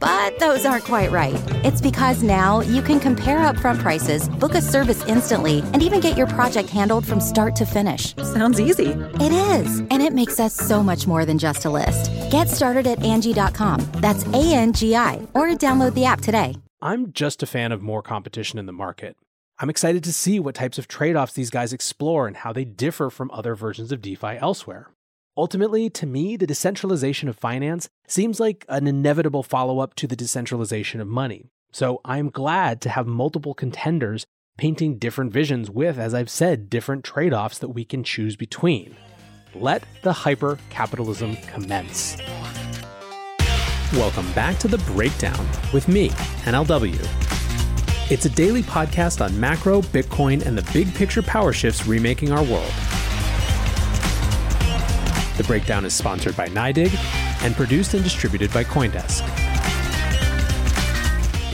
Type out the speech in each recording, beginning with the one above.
But those aren't quite right. It's because now you can compare upfront prices, book a service instantly, and even get your project handled from start to finish. Sounds easy. It is, and it makes us so much more than just a list. Get started at Angie.com. That's A N G I, or download the app today. I'm just a fan of more competition in the market. I'm excited to see what types of trade offs these guys explore and how they differ from other versions of DeFi elsewhere. Ultimately, to me, the decentralization of finance seems like an inevitable follow up to the decentralization of money. So I'm glad to have multiple contenders painting different visions with, as I've said, different trade offs that we can choose between. Let the hyper capitalism commence. Welcome back to The Breakdown with me, NLW. It's a daily podcast on macro, Bitcoin, and the big picture power shifts remaking our world. The Breakdown is sponsored by NYDIG and produced and distributed by Coindesk.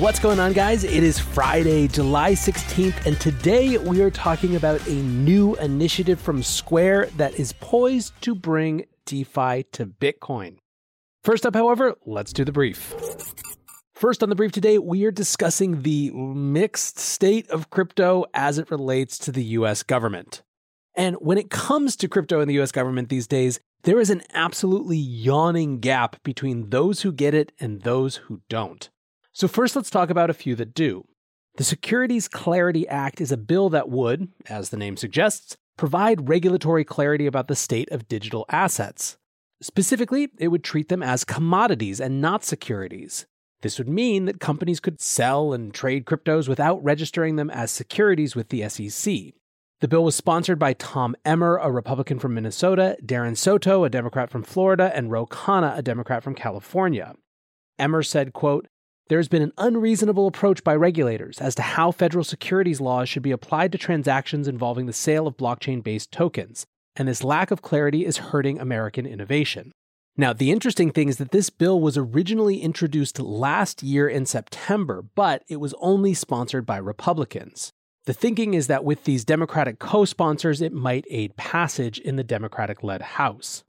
What's going on, guys? It is Friday, July 16th, and today we are talking about a new initiative from Square that is poised to bring DeFi to Bitcoin. First up, however, let's do the brief. First on the brief today, we are discussing the mixed state of crypto as it relates to the US government. And when it comes to crypto in the US government these days, there is an absolutely yawning gap between those who get it and those who don't. So, first, let's talk about a few that do. The Securities Clarity Act is a bill that would, as the name suggests, provide regulatory clarity about the state of digital assets. Specifically, it would treat them as commodities and not securities. This would mean that companies could sell and trade cryptos without registering them as securities with the SEC. The bill was sponsored by Tom Emmer, a Republican from Minnesota, Darren Soto, a Democrat from Florida, and Ro Khanna, a Democrat from California. Emmer said, quote, there has been an unreasonable approach by regulators as to how federal securities laws should be applied to transactions involving the sale of blockchain based tokens, and this lack of clarity is hurting American innovation. Now, the interesting thing is that this bill was originally introduced last year in September, but it was only sponsored by Republicans. The thinking is that with these Democratic co sponsors, it might aid passage in the Democratic led House.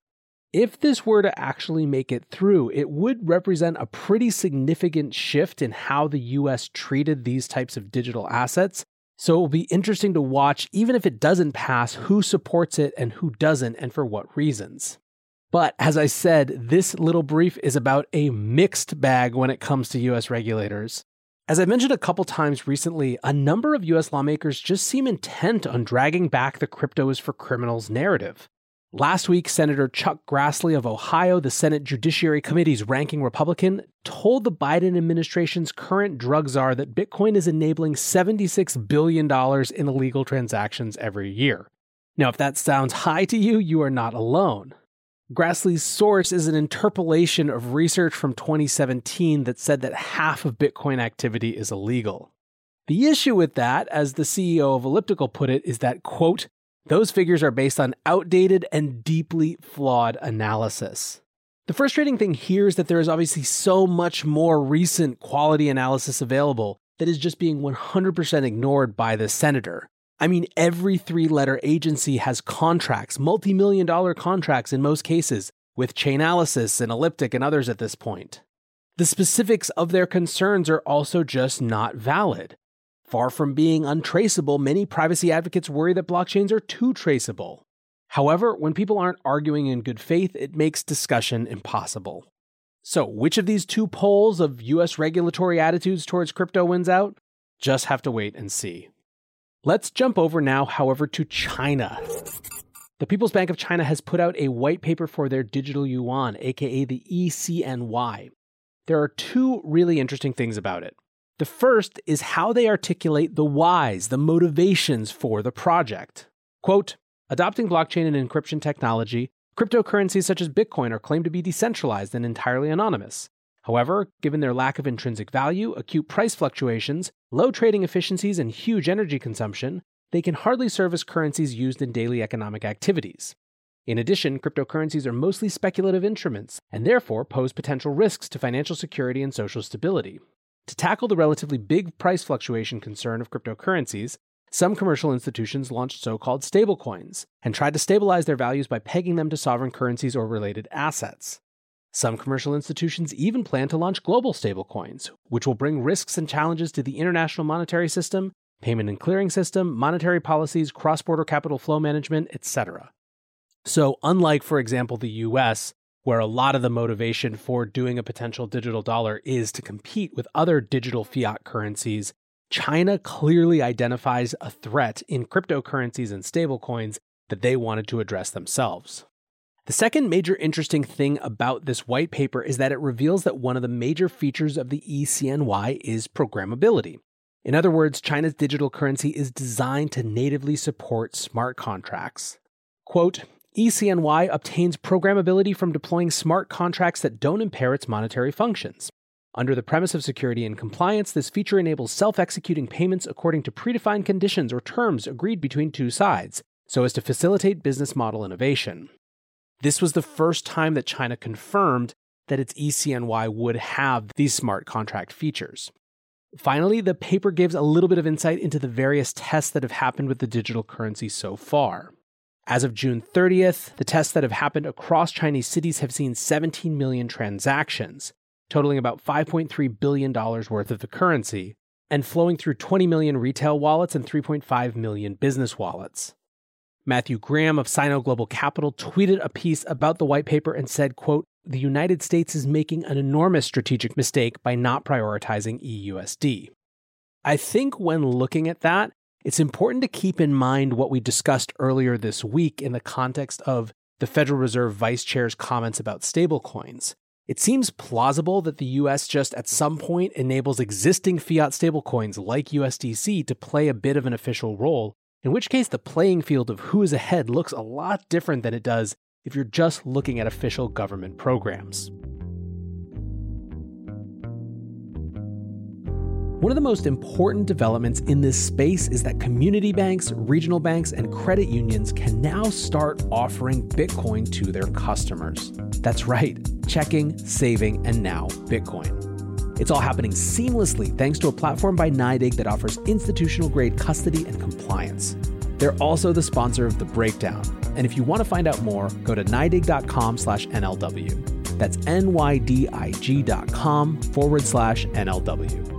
If this were to actually make it through, it would represent a pretty significant shift in how the US treated these types of digital assets. So it will be interesting to watch, even if it doesn't pass, who supports it and who doesn't, and for what reasons. But as I said, this little brief is about a mixed bag when it comes to US regulators. As I mentioned a couple times recently, a number of US lawmakers just seem intent on dragging back the crypto is for criminals narrative. Last week, Senator Chuck Grassley of Ohio, the Senate Judiciary Committee's ranking Republican, told the Biden administration's current drug czar that Bitcoin is enabling $76 billion in illegal transactions every year. Now, if that sounds high to you, you are not alone. Grassley's source is an interpolation of research from 2017 that said that half of Bitcoin activity is illegal. The issue with that, as the CEO of Elliptic put it, is that, quote, those figures are based on outdated and deeply flawed analysis. The frustrating thing here is that there is obviously so much more recent quality analysis available that is just being 100% ignored by the senator. I mean, every three letter agency has contracts, multi million dollar contracts in most cases, with Chainalysis and Elliptic and others at this point. The specifics of their concerns are also just not valid. Far from being untraceable, many privacy advocates worry that blockchains are too traceable. However, when people aren't arguing in good faith, it makes discussion impossible. So, which of these two poles of US regulatory attitudes towards crypto wins out? Just have to wait and see. Let's jump over now, however, to China. The People's Bank of China has put out a white paper for their digital yuan, aka the ECNY. There are two really interesting things about it. The first is how they articulate the whys, the motivations for the project. Quote, adopting blockchain and encryption technology, cryptocurrencies such as Bitcoin are claimed to be decentralized and entirely anonymous. However, given their lack of intrinsic value, acute price fluctuations, low trading efficiencies, and huge energy consumption, they can hardly serve as currencies used in daily economic activities. In addition, cryptocurrencies are mostly speculative instruments and therefore pose potential risks to financial security and social stability. To tackle the relatively big price fluctuation concern of cryptocurrencies, some commercial institutions launched so called stablecoins and tried to stabilize their values by pegging them to sovereign currencies or related assets. Some commercial institutions even plan to launch global stablecoins, which will bring risks and challenges to the international monetary system, payment and clearing system, monetary policies, cross border capital flow management, etc. So, unlike, for example, the US, where a lot of the motivation for doing a potential digital dollar is to compete with other digital fiat currencies, China clearly identifies a threat in cryptocurrencies and stablecoins that they wanted to address themselves. The second major interesting thing about this white paper is that it reveals that one of the major features of the ECNY is programmability. In other words, China's digital currency is designed to natively support smart contracts. Quote, ECNY obtains programmability from deploying smart contracts that don't impair its monetary functions. Under the premise of security and compliance, this feature enables self executing payments according to predefined conditions or terms agreed between two sides, so as to facilitate business model innovation. This was the first time that China confirmed that its ECNY would have these smart contract features. Finally, the paper gives a little bit of insight into the various tests that have happened with the digital currency so far. As of June 30th, the tests that have happened across Chinese cities have seen 17 million transactions, totaling about $5.3 billion worth of the currency, and flowing through 20 million retail wallets and 3.5 million business wallets. Matthew Graham of Sino Global Capital tweeted a piece about the white paper and said, quote, the United States is making an enormous strategic mistake by not prioritizing EUSD. I think when looking at that, it's important to keep in mind what we discussed earlier this week in the context of the Federal Reserve Vice Chair's comments about stablecoins. It seems plausible that the US just at some point enables existing fiat stablecoins like USDC to play a bit of an official role in which case the playing field of who is ahead looks a lot different than it does if you're just looking at official government programs. One of the most important developments in this space is that community banks, regional banks, and credit unions can now start offering Bitcoin to their customers. That's right, checking, saving, and now Bitcoin. It's all happening seamlessly thanks to a platform by NYDIG that offers institutional grade custody and compliance. They're also the sponsor of The Breakdown. And if you want to find out more, go to NYDIG.com slash NLW. That's N-Y-D-I-G dot com forward slash NLW.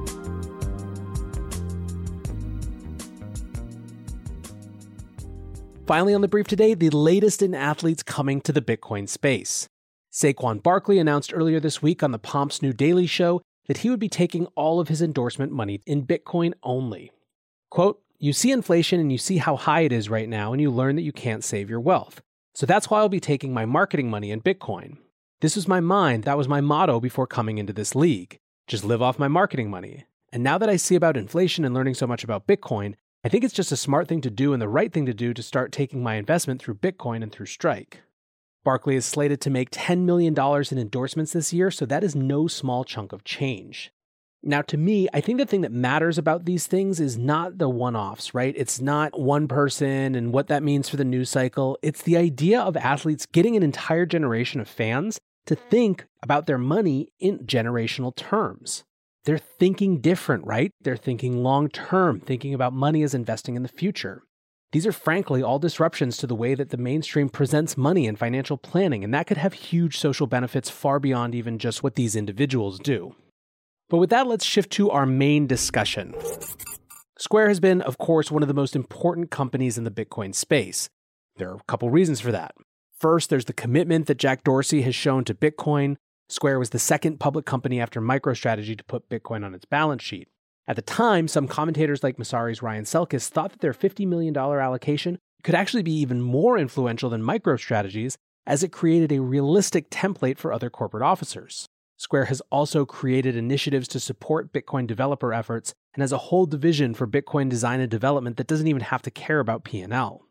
Finally, on the brief today, the latest in athletes coming to the Bitcoin space. Saquon Barkley announced earlier this week on the Pomp's new Daily Show that he would be taking all of his endorsement money in Bitcoin only. Quote, You see inflation and you see how high it is right now, and you learn that you can't save your wealth. So that's why I'll be taking my marketing money in Bitcoin. This was my mind, that was my motto before coming into this league. Just live off my marketing money. And now that I see about inflation and learning so much about Bitcoin, I think it's just a smart thing to do and the right thing to do to start taking my investment through Bitcoin and through Strike. Barkley is slated to make $10 million in endorsements this year, so that is no small chunk of change. Now, to me, I think the thing that matters about these things is not the one offs, right? It's not one person and what that means for the news cycle. It's the idea of athletes getting an entire generation of fans to think about their money in generational terms. They're thinking different, right? They're thinking long term, thinking about money as investing in the future. These are frankly all disruptions to the way that the mainstream presents money and financial planning, and that could have huge social benefits far beyond even just what these individuals do. But with that, let's shift to our main discussion. Square has been, of course, one of the most important companies in the Bitcoin space. There are a couple reasons for that. First, there's the commitment that Jack Dorsey has shown to Bitcoin. Square was the second public company after MicroStrategy to put Bitcoin on its balance sheet. At the time, some commentators like Messari's Ryan Selkis thought that their $50 million allocation could actually be even more influential than MicroStrategy's as it created a realistic template for other corporate officers. Square has also created initiatives to support Bitcoin developer efforts and has a whole division for Bitcoin design and development that doesn't even have to care about P&L.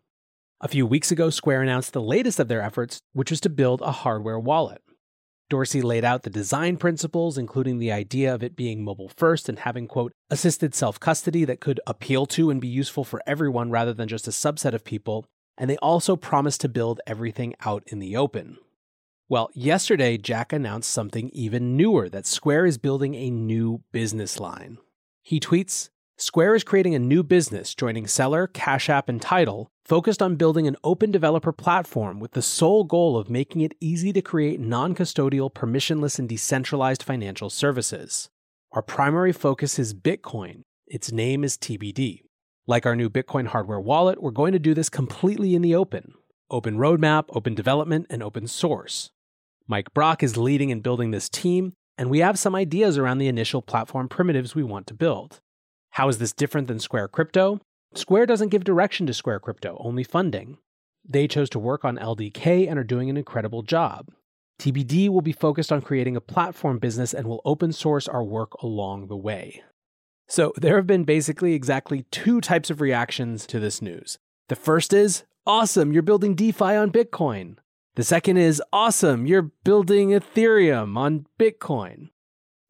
A few weeks ago, Square announced the latest of their efforts, which was to build a hardware wallet. Dorsey laid out the design principles, including the idea of it being mobile first and having, quote, assisted self custody that could appeal to and be useful for everyone rather than just a subset of people. And they also promised to build everything out in the open. Well, yesterday, Jack announced something even newer that Square is building a new business line. He tweets Square is creating a new business joining Seller, Cash App, and Tidal, focused on building an open developer platform with the sole goal of making it easy to create non custodial, permissionless, and decentralized financial services. Our primary focus is Bitcoin. Its name is TBD. Like our new Bitcoin hardware wallet, we're going to do this completely in the open open roadmap, open development, and open source. Mike Brock is leading and building this team, and we have some ideas around the initial platform primitives we want to build. How is this different than Square Crypto? Square doesn't give direction to Square Crypto, only funding. They chose to work on LDK and are doing an incredible job. TBD will be focused on creating a platform business and will open source our work along the way. So, there have been basically exactly two types of reactions to this news. The first is, awesome, you're building DeFi on Bitcoin. The second is awesome, you're building Ethereum on Bitcoin.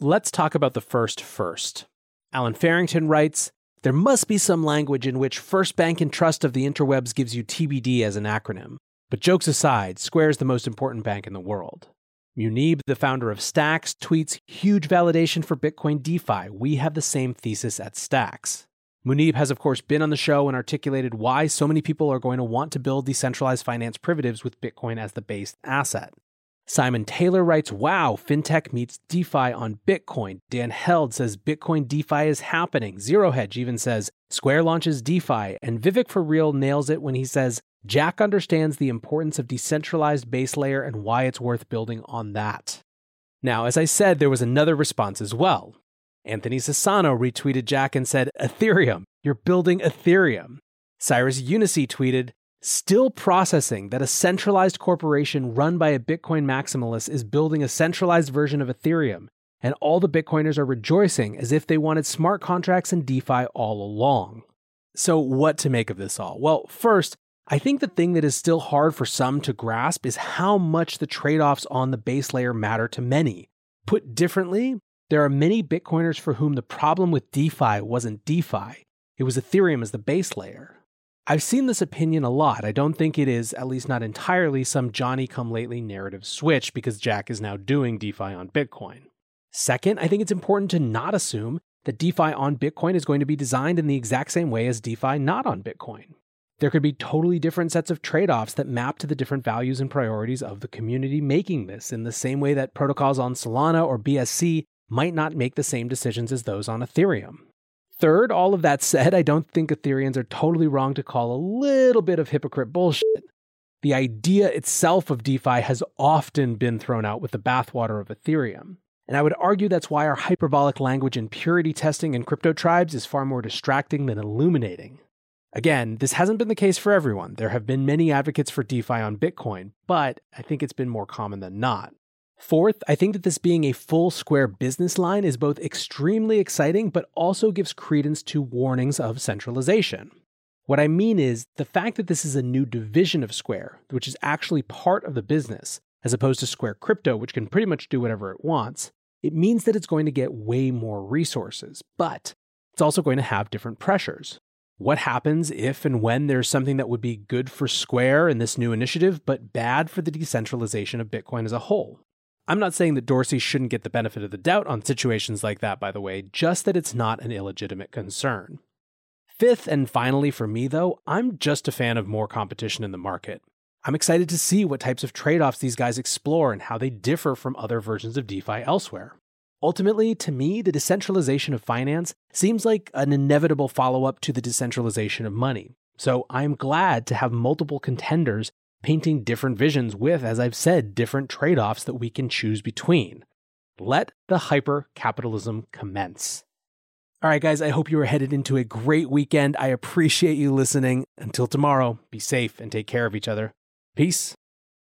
Let's talk about the first first. Allen Farrington writes There must be some language in which First Bank and Trust of the interwebs gives you TBD as an acronym. But jokes aside, Square is the most important bank in the world. Muneeb, the founder of Stacks, tweets Huge validation for Bitcoin DeFi. We have the same thesis at Stacks. Muneeb has, of course, been on the show and articulated why so many people are going to want to build decentralized finance primitives with Bitcoin as the base asset. Simon Taylor writes, Wow, fintech meets DeFi on Bitcoin. Dan Held says Bitcoin DeFi is happening. Zero Hedge even says Square launches DeFi. And Vivek for real nails it when he says Jack understands the importance of decentralized base layer and why it's worth building on that. Now, as I said, there was another response as well. Anthony Sassano retweeted Jack and said, Ethereum, you're building Ethereum. Cyrus Younessi tweeted, Still processing that a centralized corporation run by a Bitcoin maximalist is building a centralized version of Ethereum, and all the Bitcoiners are rejoicing as if they wanted smart contracts and DeFi all along. So, what to make of this all? Well, first, I think the thing that is still hard for some to grasp is how much the trade offs on the base layer matter to many. Put differently, there are many Bitcoiners for whom the problem with DeFi wasn't DeFi, it was Ethereum as the base layer. I've seen this opinion a lot. I don't think it is, at least not entirely, some Johnny come lately narrative switch because Jack is now doing DeFi on Bitcoin. Second, I think it's important to not assume that DeFi on Bitcoin is going to be designed in the exact same way as DeFi not on Bitcoin. There could be totally different sets of trade offs that map to the different values and priorities of the community making this, in the same way that protocols on Solana or BSC might not make the same decisions as those on Ethereum. Third, all of that said, I don't think Ethereans are totally wrong to call a little bit of hypocrite bullshit. The idea itself of DeFi has often been thrown out with the bathwater of Ethereum. And I would argue that's why our hyperbolic language and purity testing in crypto tribes is far more distracting than illuminating. Again, this hasn't been the case for everyone. There have been many advocates for DeFi on Bitcoin, but I think it's been more common than not. Fourth, I think that this being a full Square business line is both extremely exciting, but also gives credence to warnings of centralization. What I mean is the fact that this is a new division of Square, which is actually part of the business, as opposed to Square Crypto, which can pretty much do whatever it wants, it means that it's going to get way more resources, but it's also going to have different pressures. What happens if and when there's something that would be good for Square in this new initiative, but bad for the decentralization of Bitcoin as a whole? I'm not saying that Dorsey shouldn't get the benefit of the doubt on situations like that, by the way, just that it's not an illegitimate concern. Fifth and finally for me, though, I'm just a fan of more competition in the market. I'm excited to see what types of trade offs these guys explore and how they differ from other versions of DeFi elsewhere. Ultimately, to me, the decentralization of finance seems like an inevitable follow up to the decentralization of money. So I'm glad to have multiple contenders painting different visions with, as I've said, different trade offs that we can choose between. Let the hyper capitalism commence. All right, guys, I hope you are headed into a great weekend. I appreciate you listening. Until tomorrow, be safe and take care of each other. Peace.